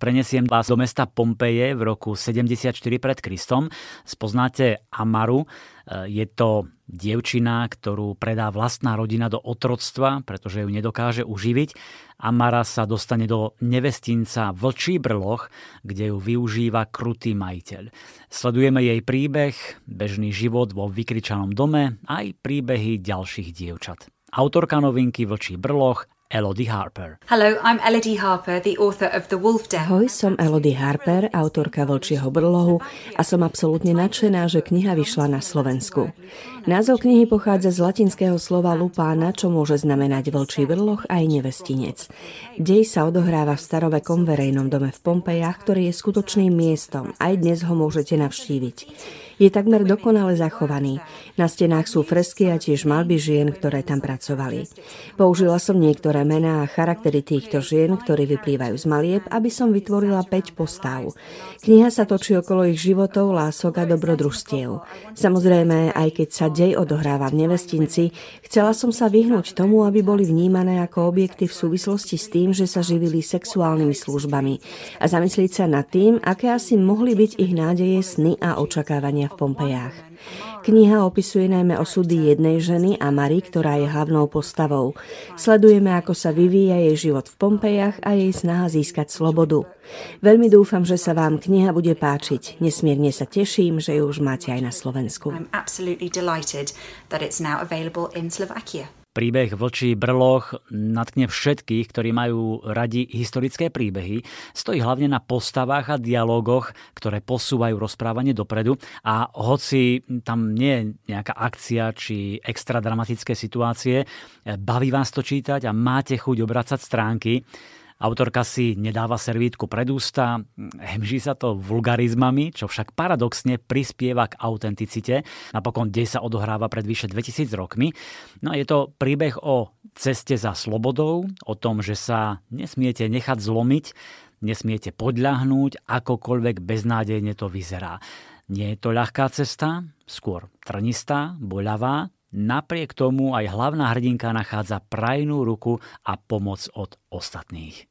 Prenesiem vás do mesta Pompeje v roku 74 pred Kristom. Spoznáte Amaru. E, je to dievčina, ktorú predá vlastná rodina do otroctva, pretože ju nedokáže uživiť. Amara sa dostane do nevestinca Vlčí brloch, kde ju využíva krutý majiteľ. Sledujeme jej príbeh, bežný život vo vykričanom dome, aj príbehy ďalších dievčat. Autorka novinky Vlčí brloch Elodie Harper. Hello, I'm Elodie Harper, the author of The Wolf Den. Ahoj, som Elodie Harper, autorka Vlčieho brlohu a som absolútne nadšená, že kniha vyšla na Slovensku. Názov knihy pochádza z latinského slova lupána, čo môže znamenať vlčí brloch aj nevestinec. Dej sa odohráva v starovekom verejnom dome v Pompejach, ktorý je skutočným miestom. Aj dnes ho môžete navštíviť. Je takmer dokonale zachovaný. Na stenách sú fresky a tiež malby žien, ktoré tam pracovali. Použila som niektoré mená a charaktery týchto žien, ktorí vyplývajú z malieb, aby som vytvorila 5 postav. Kniha sa točí okolo ich životov, lások a dobrodružstiev. Samozrejme, aj keď sa dej odohráva v nevestinci, chcela som sa vyhnúť tomu, aby boli vnímané ako objekty v súvislosti s tým, že sa živili sexuálnymi službami a zamyslieť sa nad tým, aké asi mohli byť ich nádeje, sny a očakávania v Pompejách. Kniha opisuje najmä osudy jednej ženy a Mary, ktorá je hlavnou postavou. Sledujeme, ako sa vyvíja jej život v Pompejach a jej snaha získať slobodu. Veľmi dúfam, že sa vám kniha bude páčiť. Nesmierne sa teším, že ju už máte aj na Slovensku. I'm absolutely delighted that it's now available in Slovakia. Príbeh Vlčí brloch natkne všetkých, ktorí majú radi historické príbehy. Stojí hlavne na postavách a dialogoch, ktoré posúvajú rozprávanie dopredu a hoci tam nie je nejaká akcia či extra dramatické situácie, baví vás to čítať a máte chuť obracať stránky, Autorka si nedáva servítku pred ústa, hemží sa to vulgarizmami, čo však paradoxne prispieva k autenticite. Napokon dej sa odohráva pred vyše 2000 rokmi. No a je to príbeh o ceste za slobodou, o tom, že sa nesmiete nechať zlomiť, nesmiete podľahnúť, akokoľvek beznádejne to vyzerá. Nie je to ľahká cesta, skôr trnistá, boľavá, Napriek tomu aj hlavná hrdinka nachádza prajnú ruku a pomoc od ostatných.